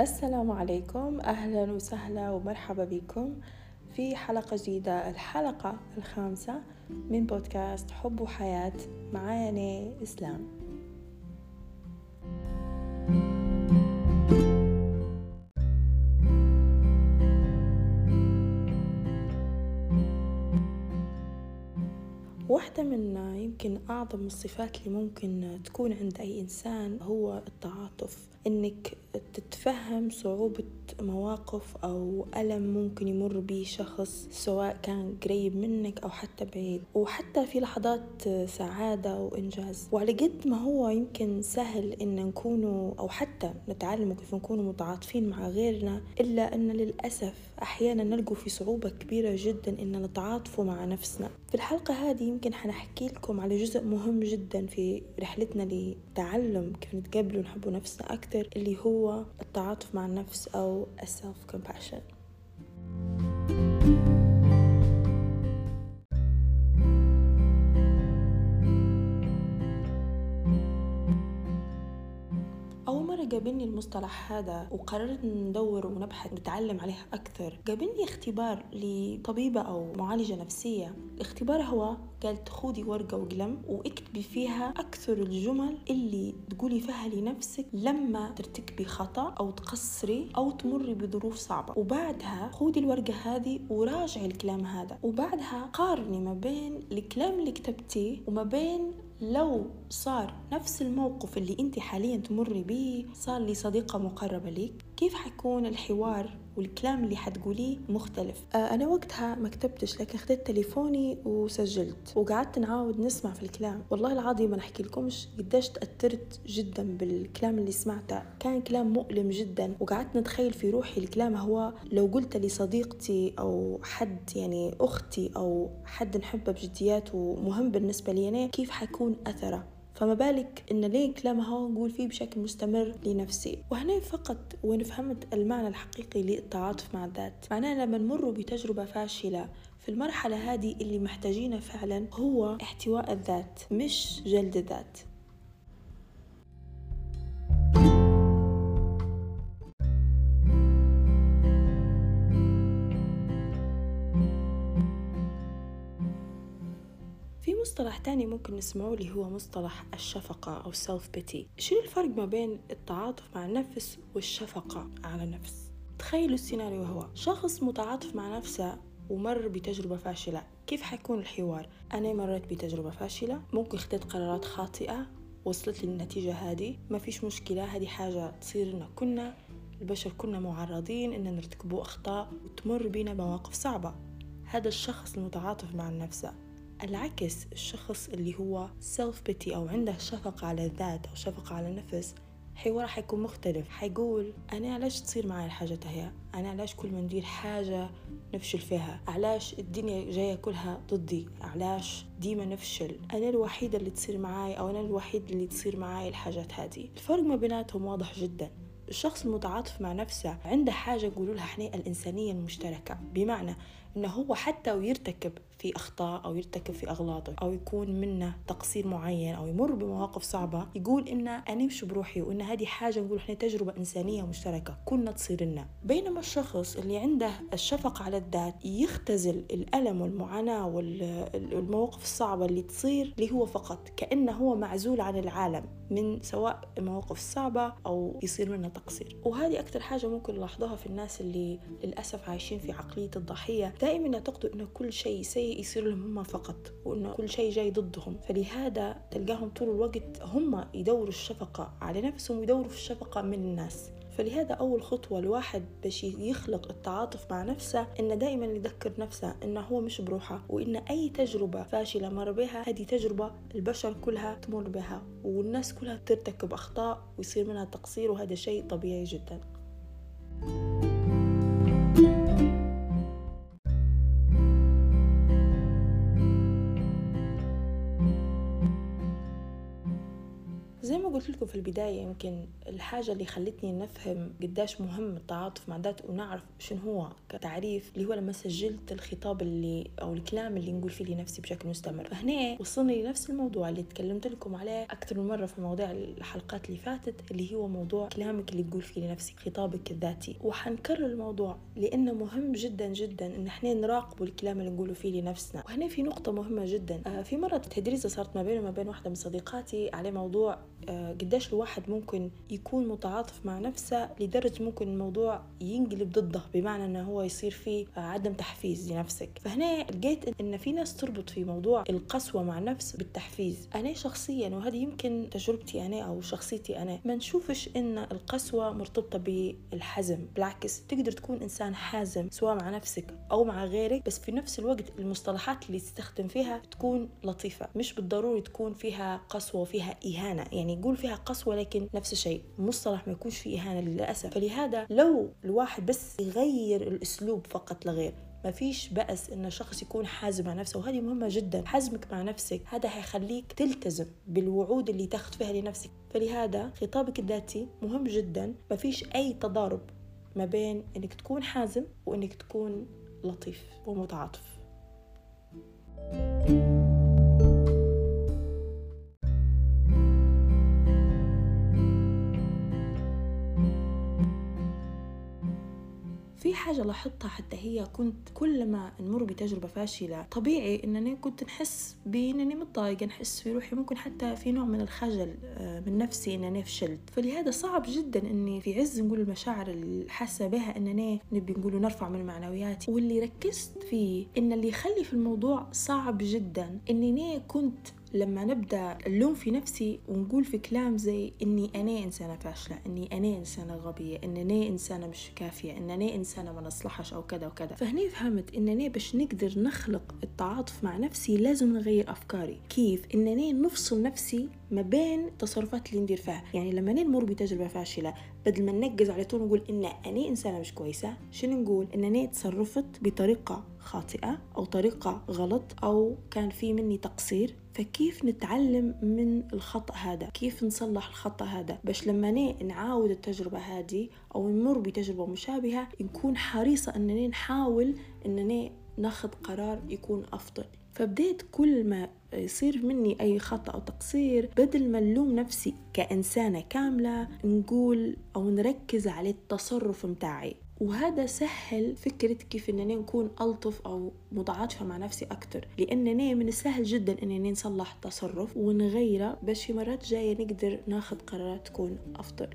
السلام عليكم. أهلا وسهلا ومرحبا بكم في حلقة جديدة الحلقة الخامسة من بودكاست حب وحياة معايا إسلام. واحدة من يمكن أعظم الصفات اللي ممكن تكون عند أي إنسان هو التعاطف. إنك تتفهم صعوبة مواقف أو ألم ممكن يمر به شخص سواء كان قريب منك أو حتى بعيد. وحتى في لحظات سعادة وإنجاز. وعلى قد ما هو يمكن سهل إن نكونوا أو حتى نتعلم كيف نكونوا متعاطفين مع غيرنا إلا أن للأسف أحيانا نلقوا في صعوبة كبيرة جدا إن نتعاطفوا مع نفسنا. في الحلقة هذه يمكن حنحكي لكم على جزء مهم جدا في رحلتنا لتعلم كيف نتقبل ونحب نفسنا أكثر اللي هو التعاطف مع النفس أو self compassion قابلني المصطلح هذا وقررت ندور ونبحث ونتعلم عليه أكثر. قابلني اختبار لطبيبة أو معالجة نفسية. الاختبار هو قالت خذي ورقة وقلم واكتبي فيها أكثر الجمل اللي تقولي فيها لنفسك لما ترتكبي خطأ أو تقصري أو تمري بظروف صعبة. وبعدها خذي الورقة هذه وراجعي الكلام هذا. وبعدها قارني ما بين الكلام اللي كتبتيه وما بين لو صار نفس الموقف اللي انت حاليا تمري به صار لي صديقة مقربة ليك. كيف حيكون الحوار والكلام اللي حتقوليه مختلف؟ آه أنا وقتها ما كتبتش لكن خدت تليفوني وسجلت وقعدت نعاود نسمع في الكلام. والله العظيم ما نحكي لكمش قديش تأثرت جدا بالكلام اللي سمعته. كان كلام مؤلم جدا وقعدت نتخيل في روحي الكلام هو لو قلت لصديقتي أو حد يعني أختي أو حد نحبه بجديات ومهم بالنسبة لي أنا كيف حيكون أثره؟ فما بالك إن ليه كلامها نقول فيه بشكل مستمر لنفسي. وهنا فقط وين فهمت المعنى الحقيقي للتعاطف مع الذات. معناه لما نمر بتجربة فاشلة في المرحلة هذه اللي محتاجينه فعلا هو احتواء الذات مش جلد الذات. مصطلح تاني ممكن نسمعه اللي هو مصطلح الشفقة أو self pity شنو الفرق ما بين التعاطف مع النفس والشفقة على النفس؟ تخيلوا السيناريو هو شخص متعاطف مع نفسه ومر بتجربة فاشلة كيف حيكون الحوار؟ أنا مريت بتجربة فاشلة ممكن اخذت قرارات خاطئة وصلت للنتيجة هذه ما فيش مشكلة هذه حاجة تصير لنا كنا البشر كنا معرضين إن نرتكبوا أخطاء وتمر بينا مواقف صعبة. هذا الشخص المتعاطف مع النفس العكس الشخص اللي هو سيلف بيتي أو عنده شفقة على الذات أو شفقة على النفس حواره حيكون مختلف. حيقول أنا علاش تصير معي الحاجة هي؟ أنا علاش كل ما ندير حاجة نفشل فيها؟ علاش الدنيا جاية كلها ضدي؟ علاش ديما نفشل؟ أنا الوحيدة اللي تصير معاي أو أنا الوحيد اللي تصير معاي الحاجات هذه. الفرق ما بيناتهم واضح جدا. الشخص المتعاطف مع نفسه عنده حاجة يقولوا لها إحنا الإنسانية المشتركة. بمعنى إنه هو حتى ويرتكب في أخطاء أو يرتكب في اغلاط أو يكون منه تقصير معين أو يمر بمواقف صعبة يقول إن أنا مش بروحي وإن هذه حاجة نقول إحنا تجربة إنسانية مشتركة كنا تصير لنا. بينما الشخص اللي عنده الشفقة على الذات يختزل الألم والمعاناة والمواقف الصعبة اللي تصير اللي هو فقط كأنه هو معزول عن العالم من سواء المواقف الصعبة أو يصير منها تقصير. وهذه أكثر حاجة ممكن نلاحظوها في الناس اللي للأسف عايشين في عقلية الضحية دائما يعتقدوا إنه كل شيء سيء يصير لهم هم فقط وإنه كل شيء جاي ضدهم. فلهذا تلقاهم طول الوقت هم يدوروا الشفقة على نفسهم ويدوروا في الشفقة من الناس. فلهذا أول خطوة الواحد باش يخلق التعاطف مع نفسه إنه دائما يذكر نفسه إنه هو مش بروحه وإن أي تجربة فاشلة مر بها هذه تجربة البشر كلها تمر بها والناس كلها ترتكب أخطاء ويصير منها تقصير وهذا شيء طبيعي جدا. قلت لكم في البداية يمكن الحاجة اللي خلتني نفهم قداش مهم التعاطف مع ذات ونعرف شنو هو كتعريف اللي هو لما سجلت الخطاب اللي أو الكلام اللي نقول فيه لنفسي بشكل مستمر. فهنا وصلني لنفس الموضوع اللي تكلمت لكم عليه أكثر من مرة في مواضيع الحلقات اللي فاتت اللي هو موضوع كلامك اللي تقول فيه لنفسك خطابك الذاتي. وحنكرر الموضوع لأنه مهم جدا جدا إن إحنا نراقبوا الكلام اللي نقوله فيه لنفسنا. وهنا في نقطة مهمة جدا. آه في مرة تدريسة صارت ما بيني وما بين واحدة من صديقاتي على موضوع قديش الواحد ممكن يكون متعاطف مع نفسه لدرجة ممكن الموضوع ينقلب ضده بمعنى إنه هو يصير فيه عدم تحفيز لنفسك. فهنا لقيت إن في ناس تربط في موضوع القسوة مع النفس بالتحفيز. أنا شخصيا وهذه يمكن تجربتي أنا أو شخصيتي أنا ما نشوفش إن القسوة مرتبطة بالحزم بالعكس تقدر تكون إنسان حازم سواء مع نفسك أو مع غيرك بس في نفس الوقت المصطلحات اللي تستخدم فيها تكون لطيفة. مش بالضروري تكون فيها قسوة وفيها إهانة يعني يقول فيها قسوة لكن نفس الشيء. مصطلح ما يكونش فيه إهانة للأسف. فلهذا لو الواحد بس يغير الأسلوب فقط لغير ما فيش بأس إن شخص يكون حازم مع نفسه. وهذه مهمة جدا. حزمك مع نفسك هذا حيخليك تلتزم بالوعود اللي تاخذ فيها لنفسك. فلهذا خطابك الذاتي مهم جدا. ما فيش أي تضارب ما بين إنك تكون حازم وإنك تكون لطيف ومتعاطف. thank you حاجة لاحظتها حتى هي كنت كل ما نمر بتجربة فاشلة طبيعي إنني كنت نحس بإنني متضايقة نحس في روحي ممكن حتى في نوع من الخجل آه، من نفسي إنني فشلت. فلهذا صعب جدا إني في عز نقول المشاعر اللي حاسة بها إنني نبي نقول نرفع من معنوياتي. واللي ركزت فيه إن اللي يخلي في الموضوع صعب جدا إنني كنت لما نبدأ اللوم في نفسي ونقول في كلام زي إني أنا إنسانة فاشلة إني أنا إنسانة غبية انني إنسانة مش كافية انني إنسانة ما نصلحش أو كذا وكذا. فهني فهمت انني باش نقدر نخلق التعاطف مع نفسي لازم نغير أفكاري. كيف؟ انني نفصل نفسي ما بين التصرفات اللي ندير فيها. يعني لما نمر بتجربة فاشلة بدل ما ننقز على طول نقول إن أنا إنسانة مش كويسة شنو نقول؟ انني تصرفت بطريقة خاطئة أو طريقة غلط أو كان في مني تقصير فكيف نتعلم من الخطأ هذا؟ كيف نصلح الخطأ هذا؟ باش لما نعاود التجربة هذه أو نمر بتجربة مشابهة نكون حريصة أنني نحاول أنني ناخذ قرار يكون أفضل. فبديت كل ما يصير مني أي خطأ أو تقصير بدل ما نلوم نفسي كإنسانة كاملة نقول أو نركز على التصرف متاعي. وهذا سهل فكرة كيف انني نكون ألطف أو متعاطفة مع نفسي أكتر. لأنني من السهل جدا انني نصلح تصرف ونغيره باش في مرات جاية نقدر ناخذ قرارات تكون أفضل.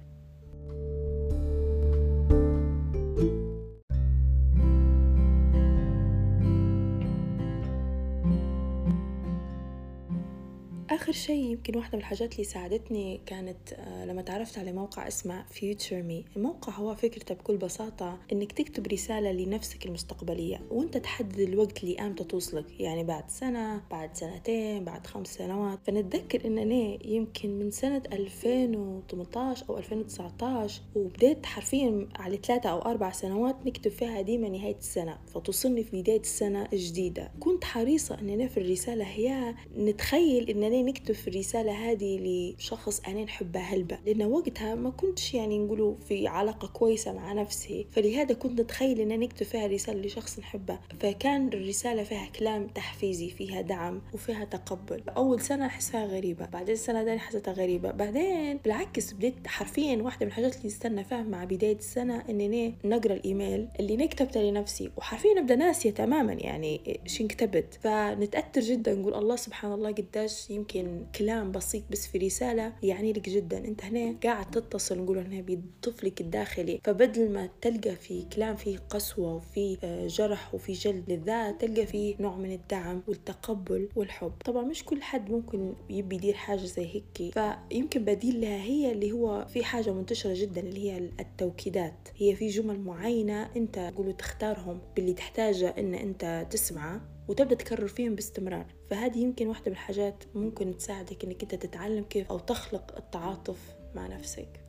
آخر شيء يمكن واحدة من الحاجات اللي ساعدتني كانت آه، لما تعرفت على موقع اسمه Future Me. الموقع هو فكرته بكل بساطة إنك تكتب رسالة لنفسك المستقبلية وأنت تحدد الوقت اللي أمتى توصلك. يعني بعد سنة بعد سنتين بعد خمس سنوات. فنتذكر إن أنا يمكن من سنة 2018 أو 2019 وبديت حرفيا على ثلاثة أو أربع سنوات نكتب فيها ديما نهاية السنة. فتوصلني في بداية السنة الجديدة. كنت حريصة إن أنا في الرسالة. هي نتخيل إن أنا نكتب في الرسالة هذه لشخص أنا نحبه هلبة لأن وقتها ما كنتش يعني نقولوا في علاقة كويسة مع نفسي. فلهذا كنت نتخيل أن نكتب فيها رسالة لشخص نحبه. فكان الرسالة فيها كلام تحفيزي فيها دعم وفيها تقبل. أول سنة أحسها غريبة بعدين السنة الثانية حسيتها غريبة. بعدين بالعكس بديت حرفيا واحدة من الحاجات اللي استنى فيها مع بداية السنة أني نقرأ الإيميل اللي نكتبته لنفسي. وحرفيا نبدأ ناسية تماما يعني شين كتبت فنتأثر جدا نقول الله سبحان الله قداش يمكن يمكن كلام بسيط بس في رسالة يعني لك جدا. أنت هنا قاعد تتصل نقول هنا بطفلك الداخلي. فبدل ما تلقى في كلام فيه قسوة وفي آه، جرح وفي جلد للذات تلقى فيه نوع من الدعم والتقبل والحب. طبعا مش كل حد ممكن يبي يدير حاجة زي هيك. فيمكن بديل لها هي اللي هو في حاجة منتشرة جدا اللي هي التوكيدات. هي في جمل معينة أنت قولوا تختارهم. باللي تحتاجه إن أنت تسمعه وتبدأ تكرر فيهم باستمرار. فهذه يمكن واحدة من الحاجات ممكن تساعدك إنك أنت تتعلم كيف أو تخلق التعاطف مع نفسك.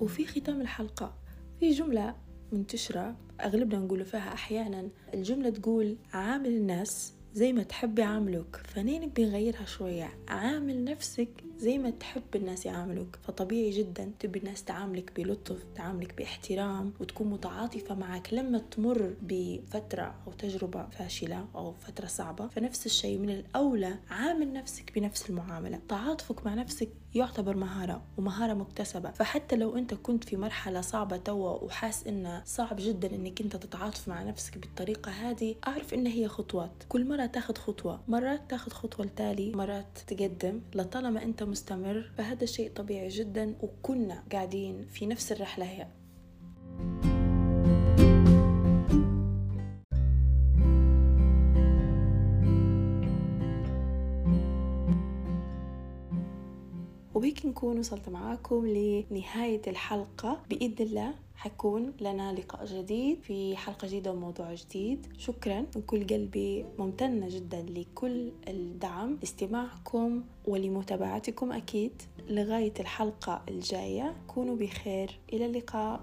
وفي ختام الحلقة في جملة منتشرة أغلبنا نقول فيها أحيانا الجملة تقول عامل الناس زي ما تحب يعاملوك فنين نبي نغيرها شوية؟ عامل نفسك زي ما تحب الناس يعاملوك فطبيعي جدا تبي الناس تعاملك بلطف تعاملك باحترام وتكون متعاطفة معك لما تمر بفترة أو تجربة فاشلة أو فترة صعبة فنفس الشيء من الأولى عامل نفسك بنفس المعاملة. تعاطفك مع نفسك يعتبر مهارة ومهارة مكتسبة. فحتى لو أنت كنت في مرحلة صعبة توا وحاس إنه صعب جدا إنك أنت تتعاطف مع نفسك بالطريقة هذه أعرف إن هي خطوات. كل مرة تاخد خطوة مرات تاخد خطوة لتالي مرات تقدم. لطالما أنت مستمر فهذا شيء طبيعي جدا وكنا قاعدين في نفس الرحلة هي. وبهيك نكون وصلت معاكم لنهاية الحلقة. بإذن الله حيكون لنا لقاء جديد في حلقة جديدة وموضوع جديد. شكرا من كل قلبي ممتنة جدا لكل الدعم. لاستماعكم ولمتابعتكم أكيد لغاية الحلقة الجاية. كونوا بخير. إلى اللقاء.